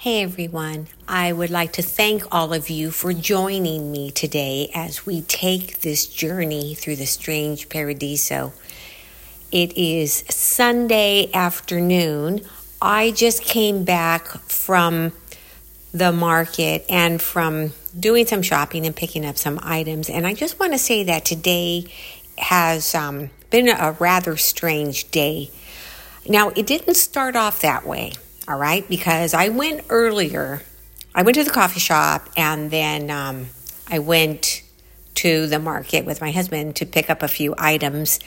Hey everyone, I would like to thank all of you for joining me today as we take this journey through the strange paradiso. It is Sunday afternoon. I just came back from the market and from doing some shopping and picking up some items, and I just want to say that today has um, been a rather strange day. Now, it didn't start off that way all right? Because I went earlier, I went to the coffee shop and then um, I went to the market with my husband to pick up a few items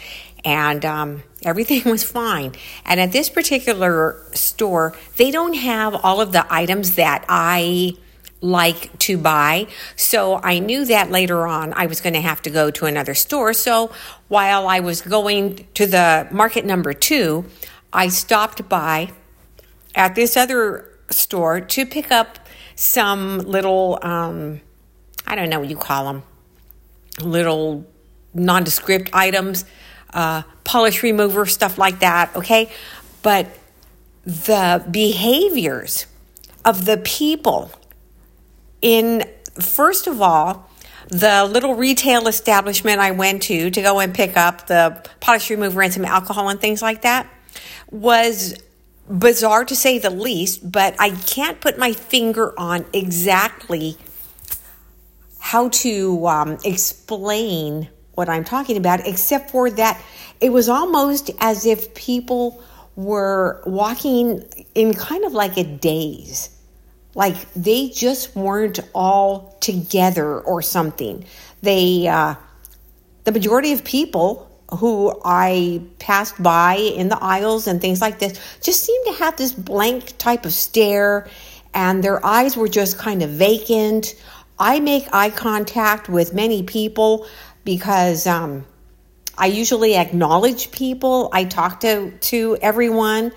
and um, everything was fine. And at this particular store, they don't have all of the items that I like to buy. So I knew that later on I was going to have to go to another store. So while I was going to the market number two, I stopped by at this other store to pick up some little, um, I don't know what you call them, little nondescript items, uh, polish remover, stuff like that, okay? But the behaviors of the people in, first of all, the little retail establishment I went to to go and pick up the polish remover and some alcohol and things like that was bizarre to say the least, but I can't put my finger on exactly how to um, explain what I'm talking about, except for that it was almost as if people were walking in kind of like a daze. Like they just weren't all together or something. They, uh, the majority of people who I passed by in the aisles and things like this just seemed to have this blank type of stare, and their eyes were just kind of vacant. I make eye contact with many people because um, I usually acknowledge people. I talk to to everyone,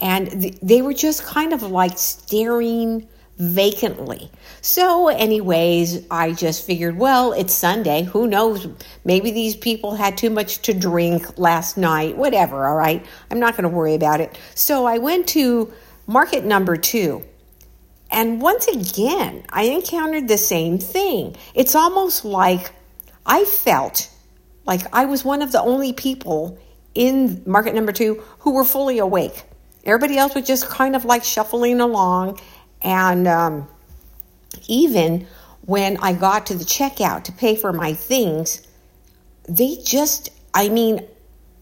and th- they were just kind of like staring vacantly. So, anyways, I just figured, well, it's Sunday. Who knows? Maybe these people had too much to drink last night, whatever, all right? I'm not going to worry about it. So, I went to market number two. And once again, I encountered the same thing. It's almost like I felt like I was one of the only people in market number two who were fully awake. Everybody else was just kind of like shuffling along and um, even when I got to the checkout to pay for my things, they just, I mean,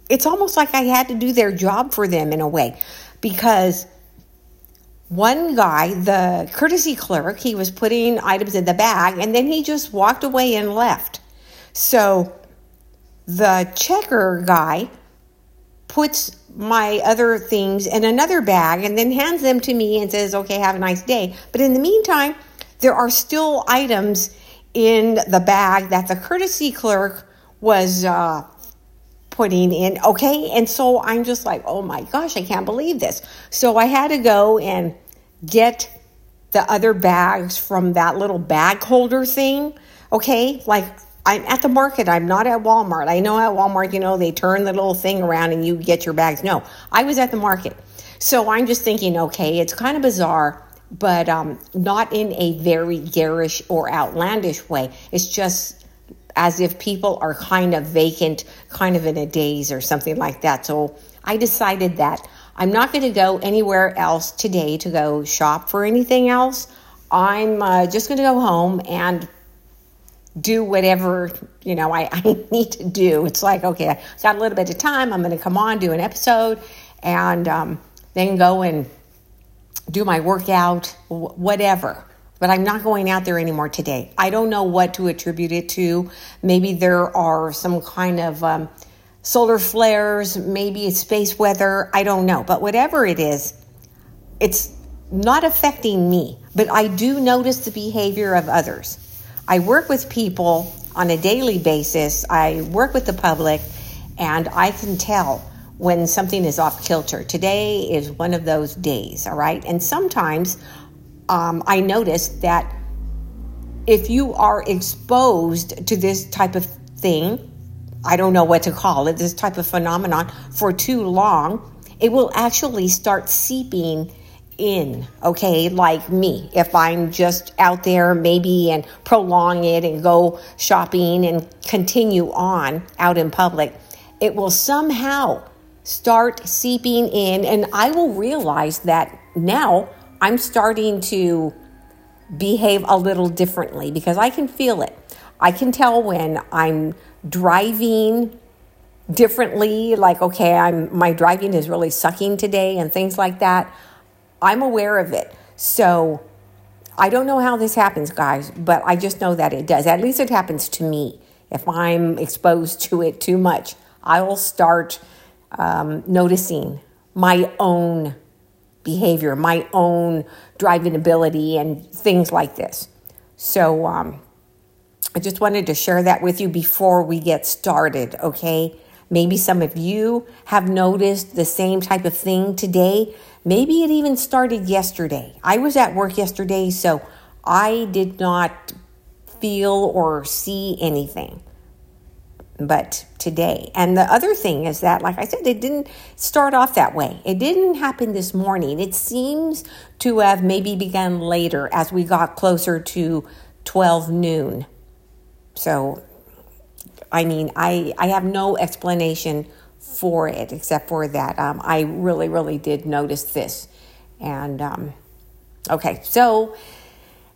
it's almost like I had to do their job for them in a way because one guy, the courtesy clerk, he was putting items in the bag and then he just walked away and left. So the checker guy puts my other things in another bag and then hands them to me and says, okay, have a nice day. But in the meantime, there are still items in the bag that the courtesy clerk was uh, putting in. Okay. And so I'm just like, oh my gosh, I can't believe this. So I had to go and get the other bags from that little bag holder thing. Okay. Like I'm at the market. I'm not at Walmart. I know at Walmart, you know, they turn the little thing around and you get your bags. No, I was at the market. So I'm just thinking, okay, it's kind of bizarre, but um, not in a very garish or outlandish way. It's just as if people are kind of vacant, kind of in a daze or something like that. So I decided that I'm not going to go anywhere else today to go shop for anything else. I'm uh, just going to go home and do whatever you know I, I need to do. It's like okay, I got a little bit of time. I'm going to come on do an episode, and um, then go and do my workout, whatever. But I'm not going out there anymore today. I don't know what to attribute it to. Maybe there are some kind of um, solar flares. Maybe it's space weather. I don't know. But whatever it is, it's not affecting me. But I do notice the behavior of others. I work with people on a daily basis, I work with the public, and I can tell when something is off kilter. Today is one of those days, all right? And sometimes um, I notice that if you are exposed to this type of thing, I don't know what to call it, this type of phenomenon for too long, it will actually start seeping in, okay, like me. If I'm just out there maybe and prolong it and go shopping and continue on out in public, it will somehow start seeping in and I will realize that now I'm starting to behave a little differently because I can feel it. I can tell when I'm driving differently like okay i'm my driving is really sucking today and things like that i'm aware of it. So i don't know how this happens guys but i just know that it does. At least it happens to me. If i'm exposed to it too much i will start um, noticing my own behavior my own driving ability and things like this. So um, i just wanted to share that with you before we get started okay? Maybe some of you have noticed the same type of thing today. Maybe it even started yesterday. I was at work yesterday, so I did not feel or see anything. But today. And the other thing is that, like I said, it didn't start off that way. It didn't happen this morning. It seems to have maybe begun later as we got closer to 12 noon. So I mean, I, I have no explanation for it except for that um, I really, really did notice this. And um, okay, so,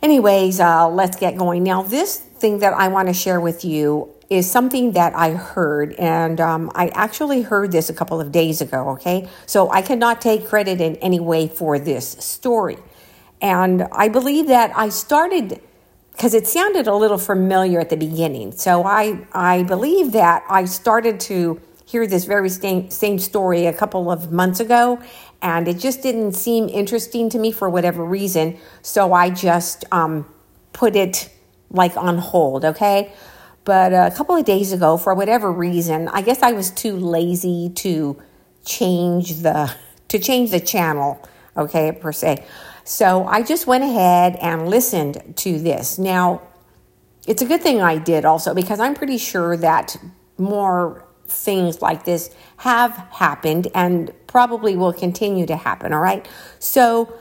anyways, uh, let's get going. Now, this thing that I want to share with you is something that I heard, and um, I actually heard this a couple of days ago, okay? So I cannot take credit in any way for this story. And I believe that I started because it sounded a little familiar at the beginning. So I, I believe that I started to hear this very same, same story a couple of months ago, and it just didn't seem interesting to me for whatever reason. So I just um, put it like on hold, okay? But a couple of days ago, for whatever reason, I guess I was too lazy to change the to change the channel, okay, per se. So I just went ahead and listened to this. Now, it's a good thing I did also because I'm pretty sure that more things like this have happened and probably will continue to happen, all right? So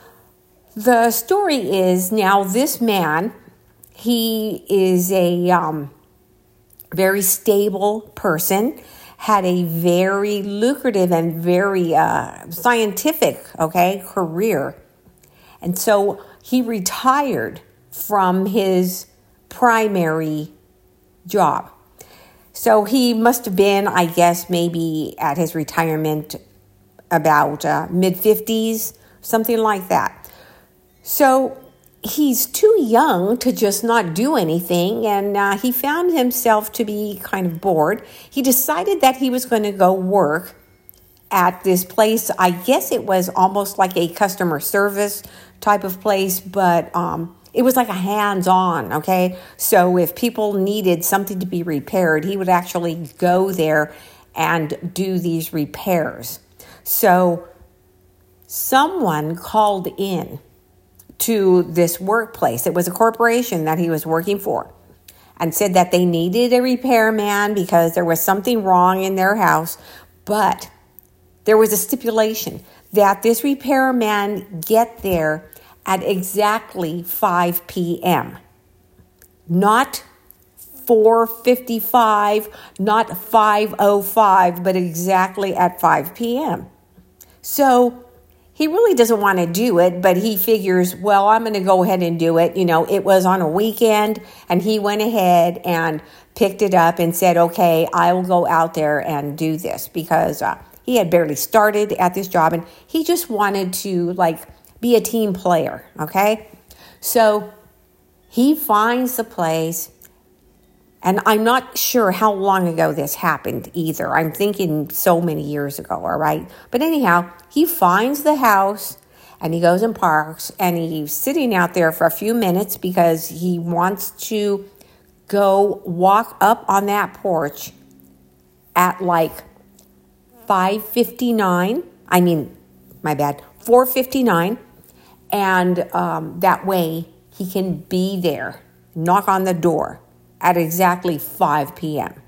the story is now this man, he is a um, very stable person had a very lucrative and very uh, scientific okay career and so he retired from his primary job. So he must have been, I guess, maybe at his retirement about uh, mid 50s, something like that. So he's too young to just not do anything, and uh, he found himself to be kind of bored. He decided that he was going to go work at this place. I guess it was almost like a customer service type of place, but um, it was like a hands on, okay? So if people needed something to be repaired, he would actually go there and do these repairs. So someone called in to this workplace. It was a corporation that he was working for and said that they needed a repairman because there was something wrong in their house, but there was a stipulation that this repairman get there at exactly 5 p.m. Not 4:55, not 5:05, but exactly at 5 p.m. So he really doesn't want to do it, but he figures, well, I'm going to go ahead and do it. You know, it was on a weekend, and he went ahead and picked it up and said, okay, I will go out there and do this because uh, he had barely started at this job and he just wanted to like be a team player, okay? So he finds the place and I'm not sure how long ago this happened either. I'm thinking so many years ago, all right? But anyhow, he finds the house and he goes and parks and he's sitting out there for a few minutes because he wants to go walk up on that porch at like 559 i mean my bad 459 and um, that way he can be there knock on the door at exactly 5 p.m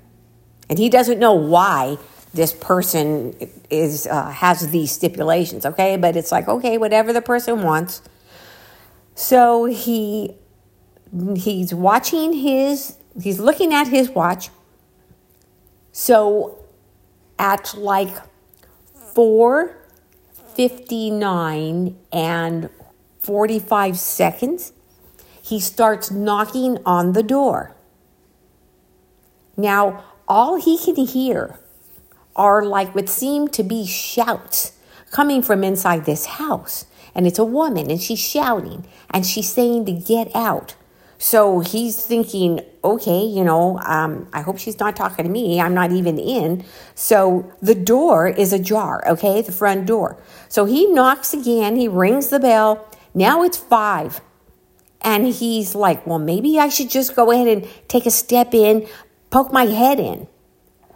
and he doesn't know why this person is uh, has these stipulations, okay? But it's like, okay, whatever the person wants. So he he's watching his he's looking at his watch. So at like 4:59 and 45 seconds, he starts knocking on the door. Now, all he can hear are like what seem to be shouts coming from inside this house. And it's a woman and she's shouting and she's saying to get out. So he's thinking, okay, you know, um, I hope she's not talking to me. I'm not even in. So the door is ajar, okay, the front door. So he knocks again, he rings the bell. Now it's five. And he's like, well, maybe I should just go ahead and take a step in, poke my head in.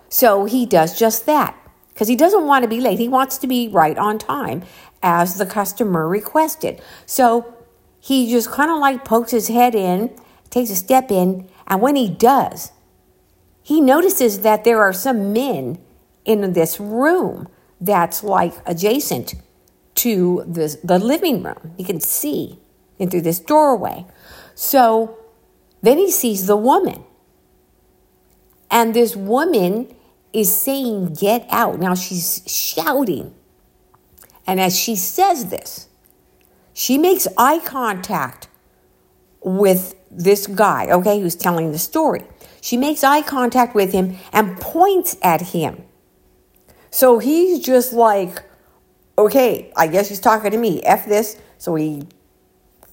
So he does just that because he doesn't want to be late. He wants to be right on time as the customer requested. So he just kind of like pokes his head in, takes a step in, and when he does, he notices that there are some men in this room that's like adjacent to the, the living room. He can see in through this doorway. So then he sees the woman. And this woman is saying, Get out. Now she's shouting. And as she says this, she makes eye contact with this guy, okay, who's telling the story. She makes eye contact with him and points at him. So he's just like, okay, I guess she's talking to me. F this. So he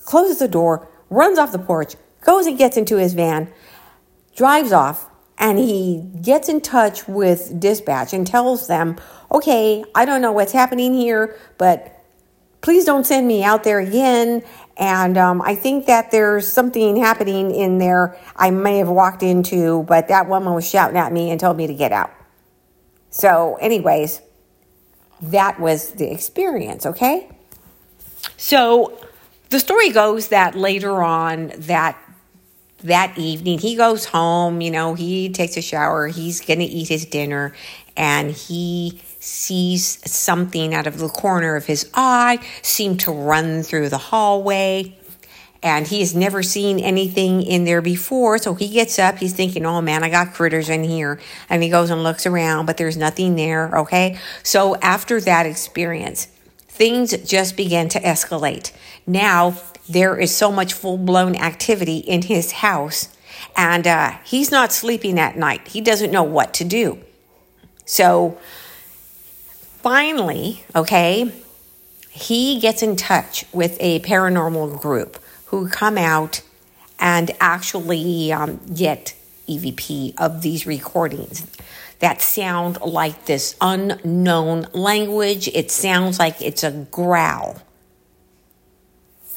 closes the door, runs off the porch, goes and gets into his van, drives off, and he gets in touch with dispatch and tells them, okay, I don't know what's happening here, but please don't send me out there again. And um, I think that there's something happening in there I may have walked into, but that woman was shouting at me and told me to get out. So, anyways, that was the experience, okay? So, the story goes that later on that that evening he goes home you know he takes a shower he's going to eat his dinner and he sees something out of the corner of his eye seem to run through the hallway and he has never seen anything in there before. So he gets up he's thinking oh man i got critters in here. And he goes and looks around but there's nothing there okay? So after that experience things just began to escalate. Now there is so much full blown activity in his house, and uh, he's not sleeping at night. He doesn't know what to do. So finally, okay, he gets in touch with a paranormal group who come out and actually um, get EVP of these recordings that sound like this unknown language. It sounds like it's a growl.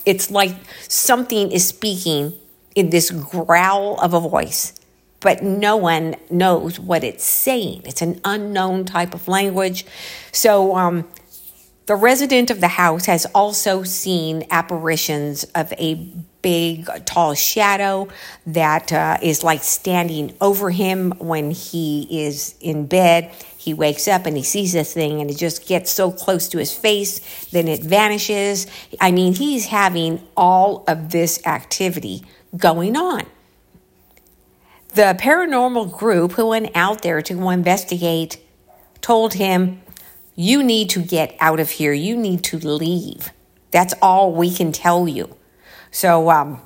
It's like something is speaking in this growl of a voice, but no one knows what it's saying. It's an unknown type of language. So, um, the resident of the house has also seen apparitions of a big, tall shadow that uh, is like standing over him when he is in bed. He wakes up and he sees this thing and it just gets so close to his face, then it vanishes. I mean, he's having all of this activity going on. The paranormal group who went out there to investigate told him, You need to get out of here. You need to leave. That's all we can tell you. So, um,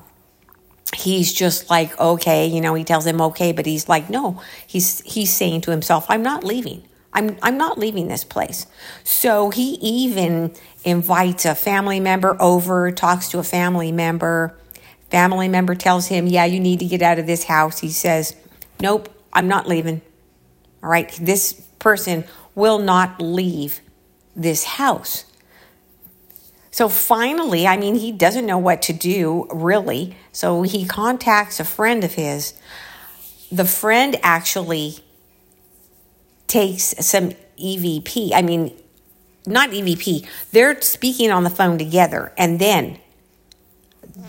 he's just like okay you know he tells him okay but he's like no he's he's saying to himself i'm not leaving I'm, I'm not leaving this place. So he even invites a family member over, talks to a family member. Family member tells him, Yeah, you need to get out of this house. He says, Nope, I'm not leaving. All right, this person will not leave this house. So finally, I mean, he doesn't know what to do really. So he contacts a friend of his. The friend actually takes some EVP. I mean, not EVP. They're speaking on the phone together, and then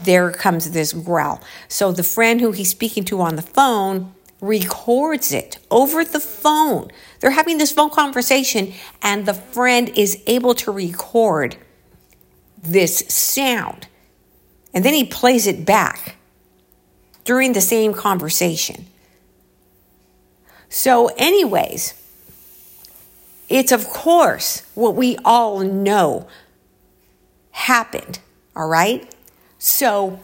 there comes this growl. So the friend who he's speaking to on the phone records it over the phone. They're having this phone conversation, and the friend is able to record this sound. And then he plays it back during the same conversation. So, anyways, it's of course what we all know happened, all right? So,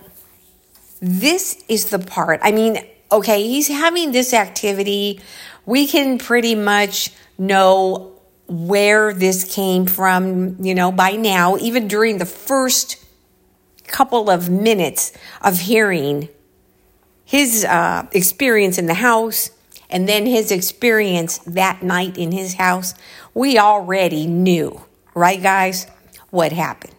this is the part. I mean, okay, he's having this activity. We can pretty much know where this came from, you know, by now, even during the first couple of minutes of hearing his uh, experience in the house and then his experience that night in his house, we already knew, right, guys, what happened.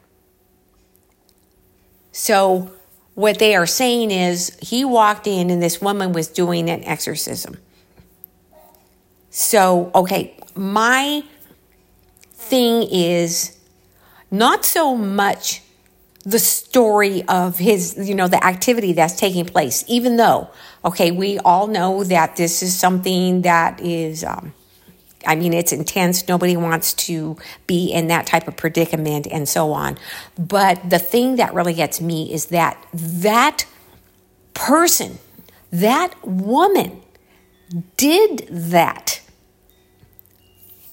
So, what they are saying is he walked in and this woman was doing an exorcism. So, okay, my thing is not so much the story of his, you know, the activity that's taking place, even though, okay, we all know that this is something that is, um, I mean, it's intense. Nobody wants to be in that type of predicament and so on. But the thing that really gets me is that that person, that woman, did that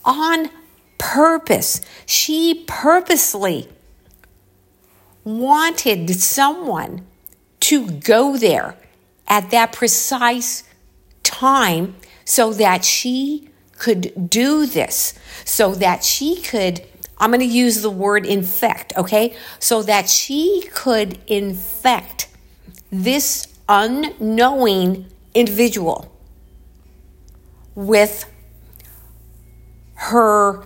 on purpose. She purposely wanted someone to go there at that precise time so that she could do this, so that she could, I'm going to use the word infect, okay? So that she could infect this unknowing individual with her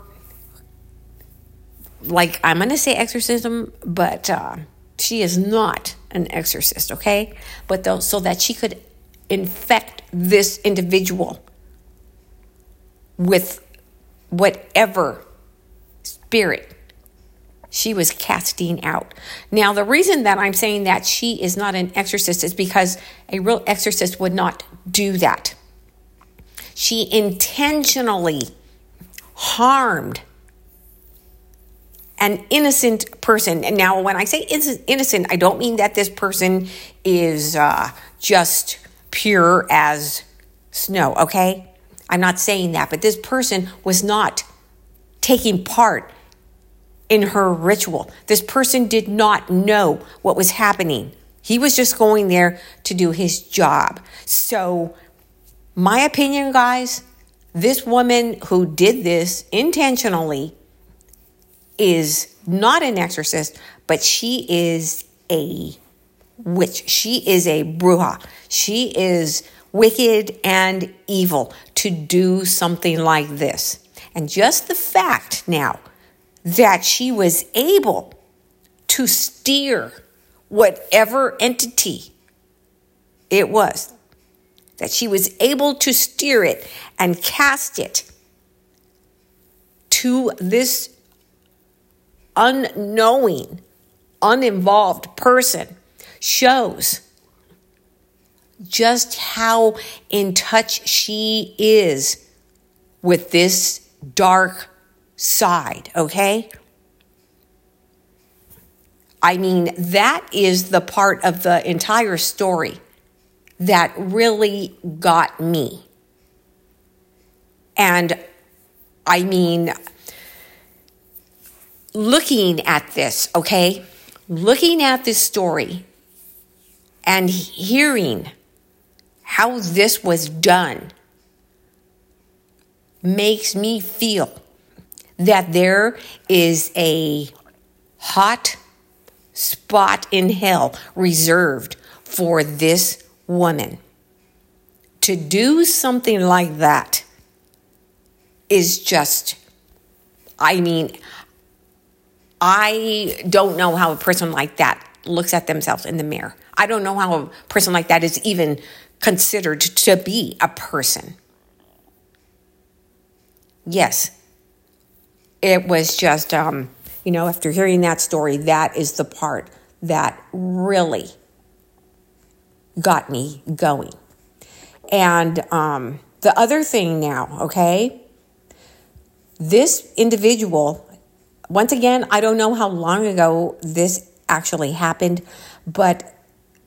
like I'm going to say exorcism, but uh, she is not an exorcist, okay? But though, so that she could infect this individual with whatever spirit she was casting out. Now, the reason that I'm saying that she is not an exorcist is because a real exorcist would not do that. She intentionally harmed an innocent person. And now, when I say innocent, I don't mean that this person is uh, just pure as snow, okay? I'm not saying that, but this person was not taking part in her ritual. This person did not know what was happening. He was just going there to do his job. So, my opinion, guys, this woman who did this intentionally is not an exorcist, but she is a witch. She is a bruja. She is wicked and evil to do something like this. And just the fact now that she was able to steer whatever entity it was, that she was able to steer it and cast it to this unknowing, uninvolved person shows just how in touch she is with this dark side, okay? I mean, that is the part of the entire story that really got me. And I mean, looking at this, okay? Looking at this story and hearing how this was done makes me feel that there is a hot spot in hell reserved for this woman. To do something like that is just, I mean, I don't know how a person like that looks at themselves in the mirror. I don't know how a person like that is even considered to be a person. Yes, it was just, um, you know, after hearing that story, that is the part that really got me going. And um, the other thing now, okay, this individual, once again, I don't know how long ago this actually happened, but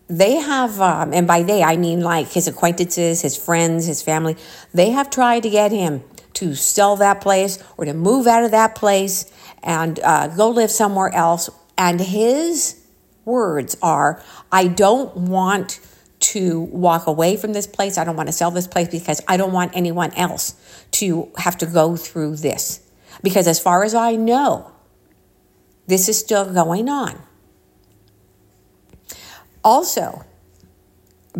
they have, um, and by they, I mean like his acquaintances, his friends, his family, they have tried to get him to sell that place or to move out of that place and uh, go live somewhere else. And his words are, I don't want to walk away from this place. I don't want to sell this place because I don't want anyone else to have to go through this. Because as far as I know, this is still going on. Also,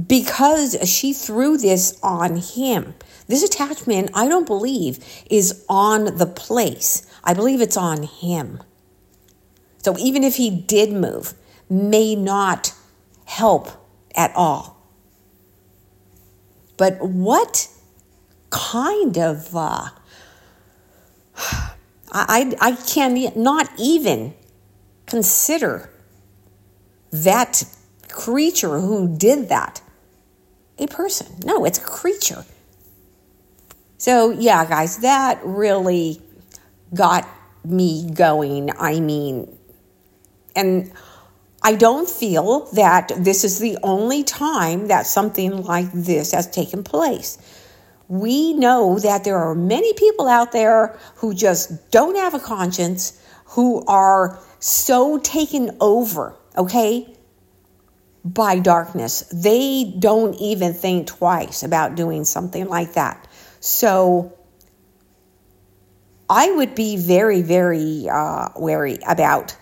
because she threw this on him, this attachment, I don't believe, is on the place. I believe it's on him. So even if he did move, may not help at all. But what kind of uh, I I can not even consider that creature who did that a person. No, it's a creature. So yeah, guys, that really got me going. I mean, and I don't feel that this is the only time that something like this has taken place. We know that there are many people out there who just don't have a conscience, who are so taken over, okay, by darkness. They don't even think twice about doing something like that. So I would be very, very uh, wary about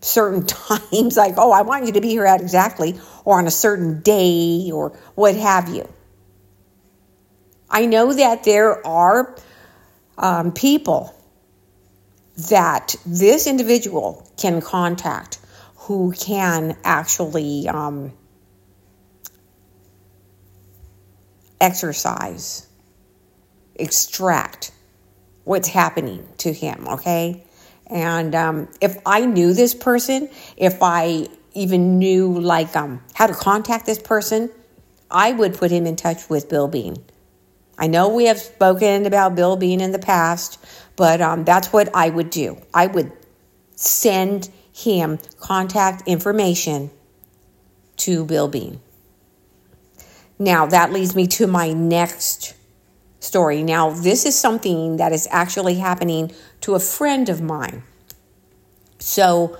certain times, like, oh, I want you to be here at exactly, or on a certain day, or what have you. I know that there are um, people that this individual can contact who can actually um, exercise, extract what's happening to him, okay? And um, if I knew this person, if I even knew like um, how to contact this person, I would put him in touch with Bill Bean. I know we have spoken about Bill Bean in the past, but um, that's what I would do. I would send him contact information to Bill Bean. Now, that leads me to my next story. Now, this is something that is actually happening to a friend of mine. So,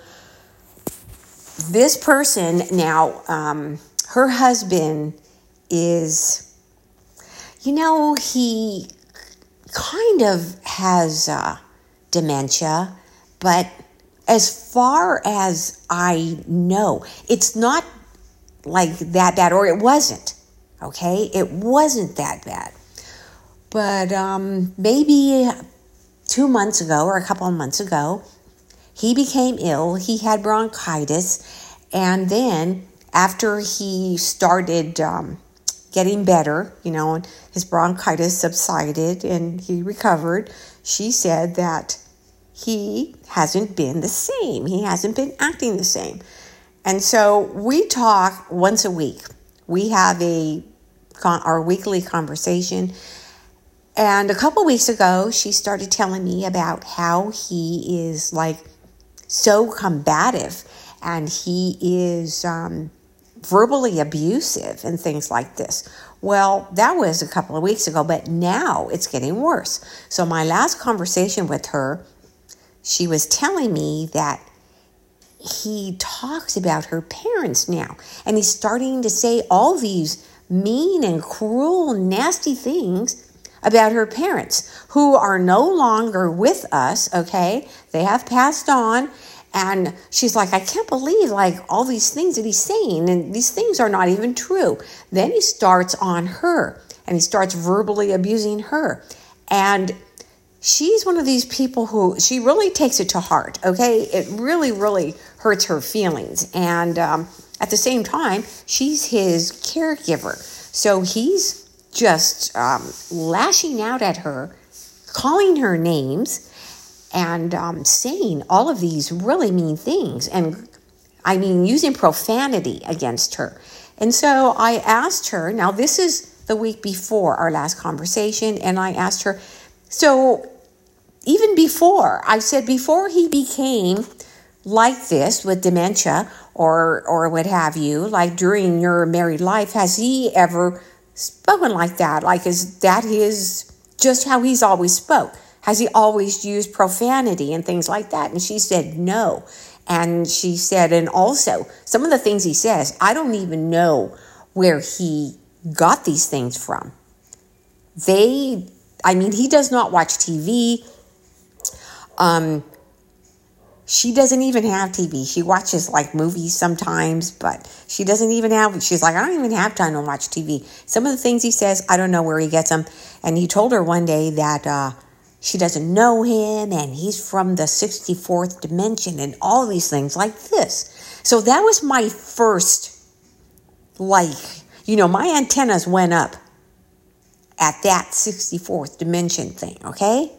this person now, um, her husband is, you know, he kind of has uh, dementia, but as far as I know, it's not like that bad, or it wasn't. Okay, it wasn't that bad. But um, maybe two months ago or a couple of months ago, he became ill. He had bronchitis. And then after he started um, getting better, you know, his bronchitis subsided and he recovered, she said that he hasn't been the same. He hasn't been acting the same. And so we talk once a week. We have a our weekly conversation and a couple weeks ago, she started telling me about how he is like so combative and he is um, verbally abusive and things like this. Well, that was a couple of weeks ago, but now it's getting worse. So, my last conversation with her, she was telling me that he talks about her parents now and he's starting to say all these mean and cruel, nasty things about her parents who are no longer with us, okay? They have passed on. And she's like, I can't believe like all these things that he's saying, and these things are not even true. Then he starts on her and he starts verbally abusing her. And she's one of these people who she really takes it to heart, okay? It really, really hurts her feelings. And um, at the same time, she's his caregiver. So he's just um, lashing out at her, calling her names, and um, saying all of these really mean things. And I mean, using profanity against her. And so I asked her, now this is the week before our last conversation, and I asked her, so even before, I said before he became like this with dementia or or what have you, like during your married life, has he ever spoken like that? Like is that his just how he's always spoke? Has he always used profanity and things like that? And she said no. And she said, and also some of the things he says, I don't even know where he got these things from. They, I mean, he does not watch TV. Um, she doesn't even have TV. She watches like movies sometimes, but she doesn't even have, she's like, I don't even have time to watch TV. Some of the things he says, I don't know where he gets them. And he told her one day that, uh, she doesn't know him and he's from the 64th dimension and all these things like this. So that was my first, like, you know, my antennas went up at that 64th dimension thing, okay?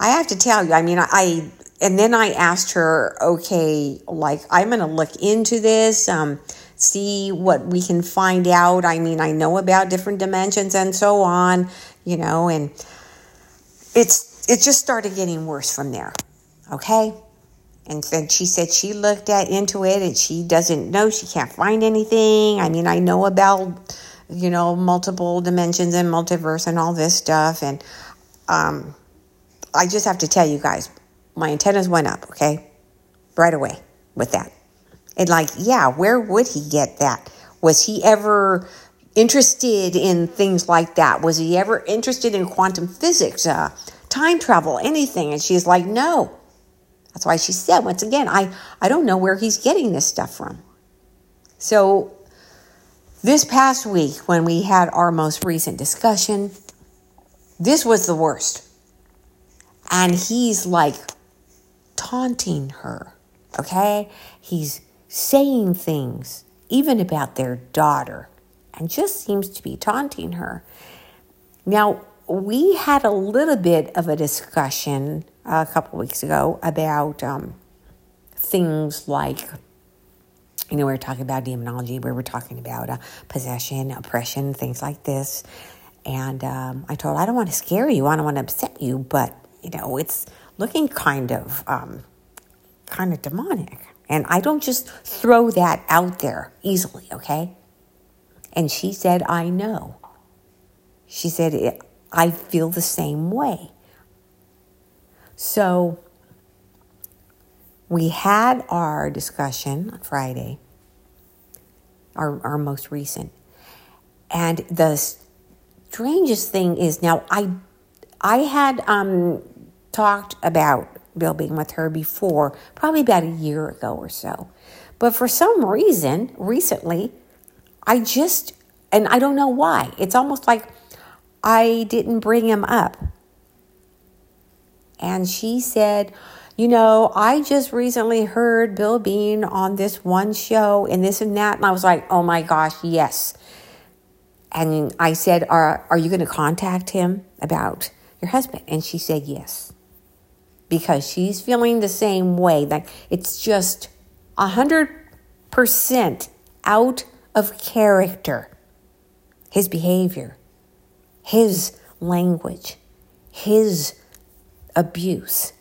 I have to tell you, I mean, I, and then I asked her, okay, like, I'm going to look into this, um, see what we can find out. I mean, I know about different dimensions and so on, you know, and, it's it just started getting worse from there. Okay? And then she said she looked at into it and she doesn't know, she can't find anything. I mean, I know about you know, multiple dimensions and multiverse and all this stuff and um I just have to tell you guys, my antennas went up, okay? Right away with that. And like, yeah, where would he get that? Was he ever interested in things like that? Was he ever interested in quantum physics, uh, time travel, anything? And she's like, no. That's why she said, once again, I, I don't know where he's getting this stuff from. So, this past week, when we had our most recent discussion, this was the worst. And he's like taunting her, okay? He's saying things, even about their daughter and just seems to be taunting her. Now, we had a little bit of a discussion a couple weeks ago about um, things like, you know, we were talking about demonology, we were talking about uh, possession, oppression, things like this. And um, I told her, I don't want to scare you, I don't want to upset you, but, you know, it's looking kind of, um, kind of demonic. And I don't just throw that out there easily, okay? And she said, I know. She said, I feel the same way. So we had our discussion on Friday, our, our most recent. And the strangest thing is now I I had um, talked about Bill Bean with her before, probably about a year ago or so. But for some reason, recently, I just, and I don't know why, it's almost like I didn't bring him up. And she said, You know, I just recently heard Bill Bean on this one show and this and that. And I was like, Oh my gosh, yes. And I said, Are, are you going to contact him about your husband? And she said, Yes. Because she's feeling the same way. Like it's just a 100% out of character, his behavior, his language, his abuse.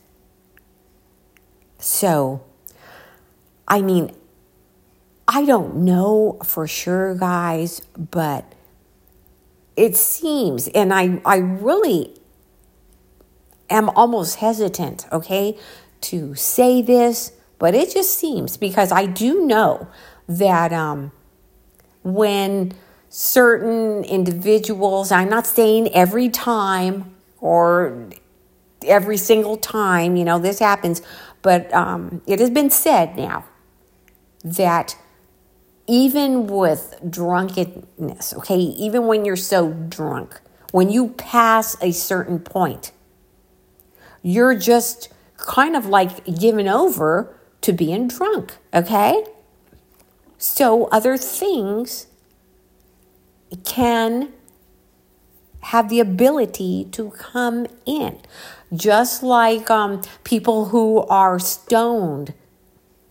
So, I mean, I don't know for sure, guys, but it seems, and I, I really am almost hesitant, okay, to say this, but it just seems because I do know that um, when certain individuals, I'm not saying every time or every single time, you know, this happens, but um, it has been said now that even with drunkenness, okay, even when you're so drunk, when you pass a certain point, you're just kind of like given over to being drunk, okay? So other things can have the ability to come in. Just like um, people who are stoned,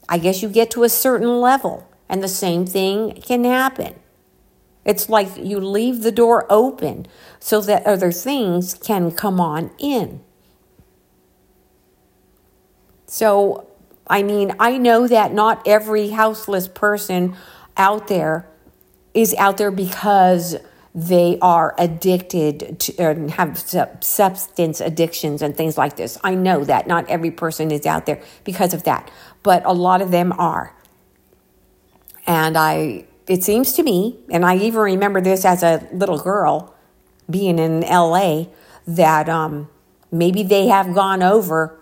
I guess you get to a certain level and the same thing can happen. It's like you leave the door open so that other things can come on in. So, I mean, I know that not every houseless person out there is out there because they are addicted to and have substance addictions and things like this. I know that not every person is out there because of that, but a lot of them are. And I it seems to me, and I even remember this as a little girl being in LA, that um, maybe they have gone over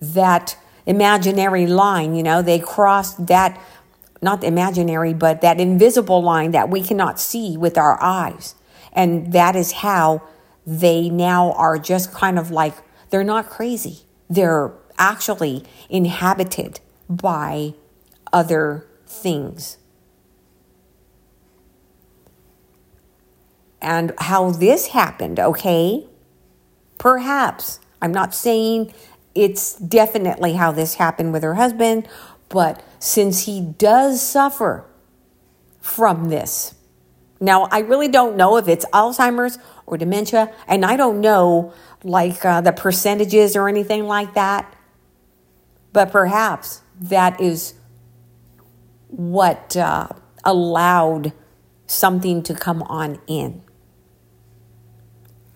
that imaginary line. You know, they crossed that, not imaginary, but that invisible line that we cannot see with our eyes. And that is how they now are just kind of like, they're not crazy. They're actually inhabited by other things. and how this happened, okay? Perhaps. I'm not saying it's definitely how this happened with her husband, but since he does suffer from this, now I really don't know if it's Alzheimer's or dementia, and I don't know like uh, the percentages or anything like that, but perhaps that is what uh, allowed something to come on in.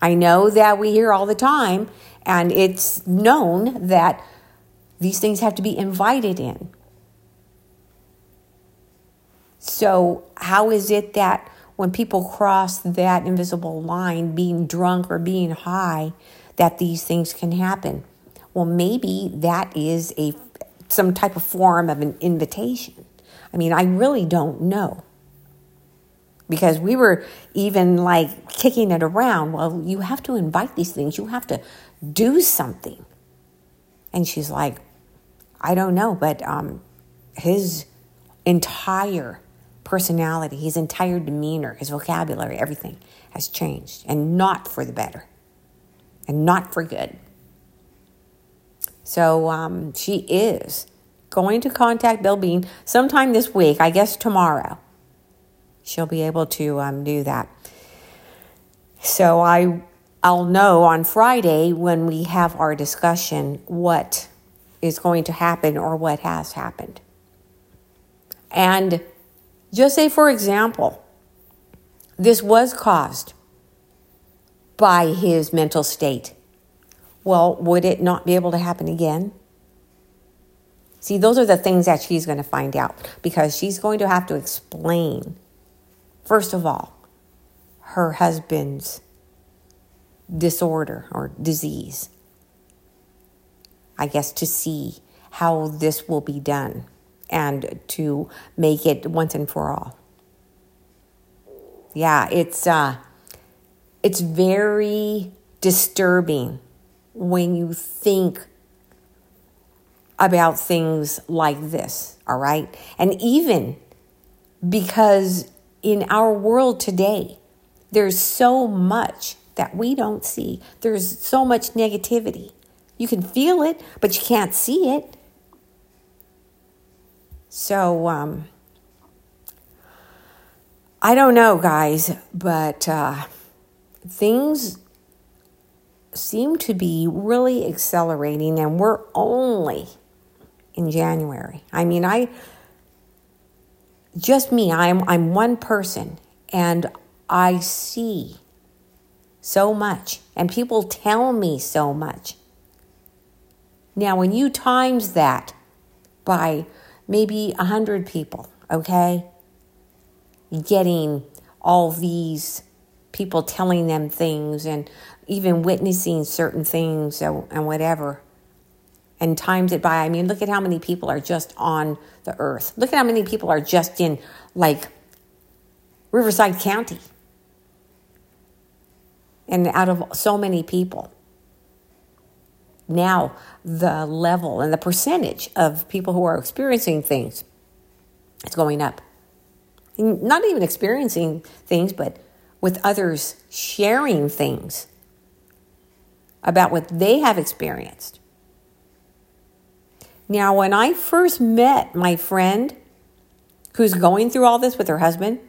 I know that we hear all the time, and it's known that these things have to be invited in. So, how is it that when people cross that invisible line, being drunk or being high, that these things can happen? Well, maybe that is a some type of form of an invitation. I mean, I really don't know because we were even like kicking it around. Well, you have to invite these things, you have to do something. And she's like, I don't know, but um, his entire personality, his entire demeanor, his vocabulary, everything has changed and not for the better and not for good. So um, she is going to contact Bill Bean sometime this week, I guess tomorrow she'll be able to um, do that. So I I'll know on Friday when we have our discussion what is going to happen or what has happened. And just say, for example, this was caused by his mental state. Well, would it not be able to happen again? See, those are the things that she's going to find out because she's going to have to explain First of all, her husband's disorder or disease. I guess to see how this will be done and to make it once and for all. Yeah, it's uh it's very disturbing when you think about things like this, all right? And even because in our world today, there's so much that we don't see. There's so much negativity. You can feel it, but you can't see it. So, um, I don't know, guys, but uh, things seem to be really accelerating, and we're only in January. I mean, I just me, I'm, I'm one person and I see so much and people tell me so much. Now, when you times that by maybe a hundred people, okay, getting all these people telling them things and even witnessing certain things and whatever, and times it by. I mean, look at how many people are just on the earth. Look at how many people are just in like Riverside County. And out of so many people, now the level and the percentage of people who are experiencing things is going up. Not even experiencing things, but with others sharing things about what they have experienced. Now, when I first met my friend who's going through all this with her husband.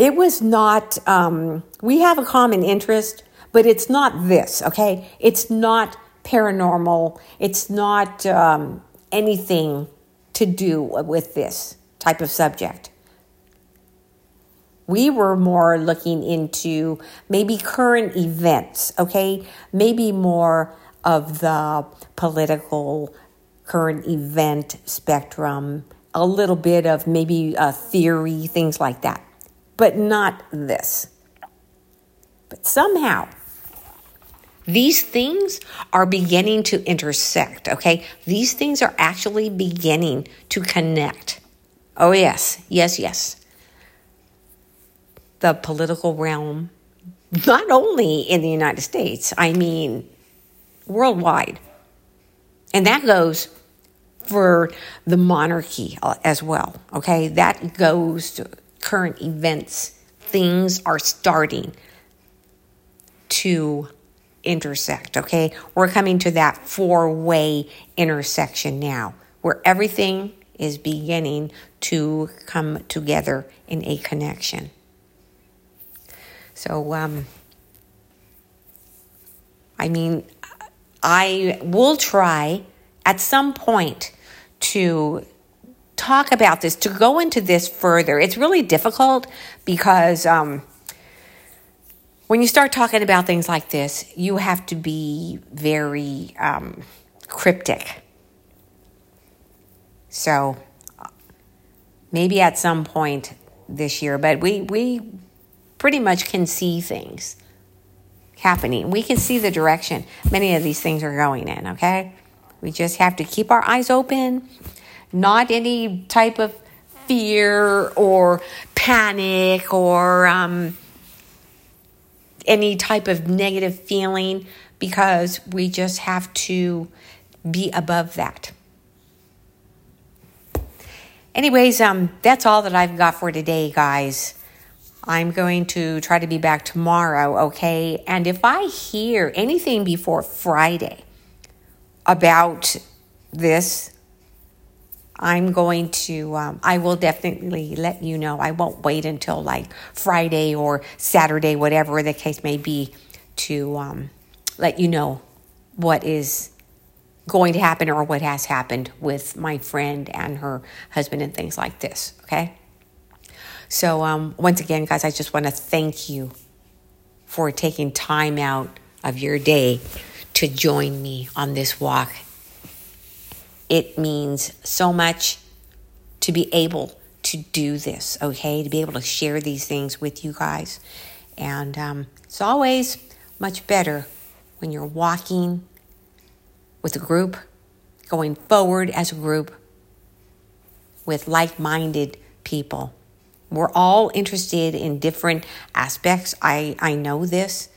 It was not, um, we have a common interest, but it's not this, okay? It's not paranormal. It's not um, anything to do with this type of subject. We were more looking into maybe current events, okay? Maybe more of the political current event spectrum, a little bit of maybe a theory, things like that, but not this. But somehow, these things are beginning to intersect, okay? These things are actually beginning to connect. Oh, yes, yes, yes. The political realm, not only in the United States, I mean worldwide. And that goes for the monarchy uh, as well, okay? That goes to current events. Things are starting to intersect, okay? We're coming to that four way intersection now where everything is beginning to come together in a connection. So, um, I mean, I will try at some point to talk about this, to go into this further. It's really difficult because um, when you start talking about things like this, you have to be very um, cryptic. So maybe at some point this year, but we, we pretty much can see things happening. We can see the direction many of these things are going in, okay? We just have to keep our eyes open, not any type of fear or panic or um, any type of negative feeling because we just have to be above that. Anyways, um, that's all that I've got for today, guys. I'm going to try to be back tomorrow, okay? And if I hear anything before Friday about this, I'm going to, um, I will definitely let you know. I won't wait until like Friday or Saturday, whatever the case may be, to um, let you know what is going to happen or what has happened with my friend and her husband and things like this, okay? So, um, once again, guys, I just want to thank you for taking time out of your day to join me on this walk it means so much to be able to do this, okay? To be able to share these things with you guys. And um, it's always much better when you're walking with a group, going forward as a group with like minded people. We're all interested in different aspects. I, I know this.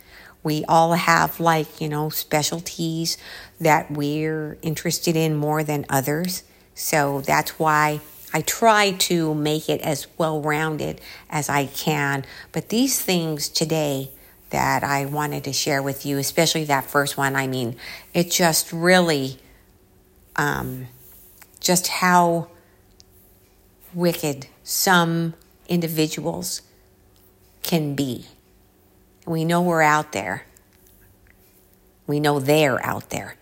We all have, like, you know, specialties that we're interested in more than others. So that's why I try to make it as well rounded as I can. But these things today that I wanted to share with you, especially that first one, I mean, it just really, um, just how wicked some individuals can be. We know we're out there. We know they're out there.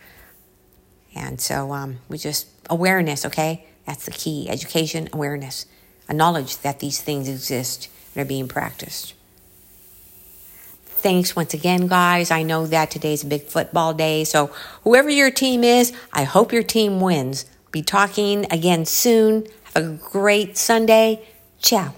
And so um, we just, awareness, okay? That's the key education, awareness, a knowledge that these things exist and are being practiced. Thanks once again, guys. I know that today's a big football day. So, whoever your team is, I hope your team wins. Be talking again soon. Have a great Sunday. Ciao.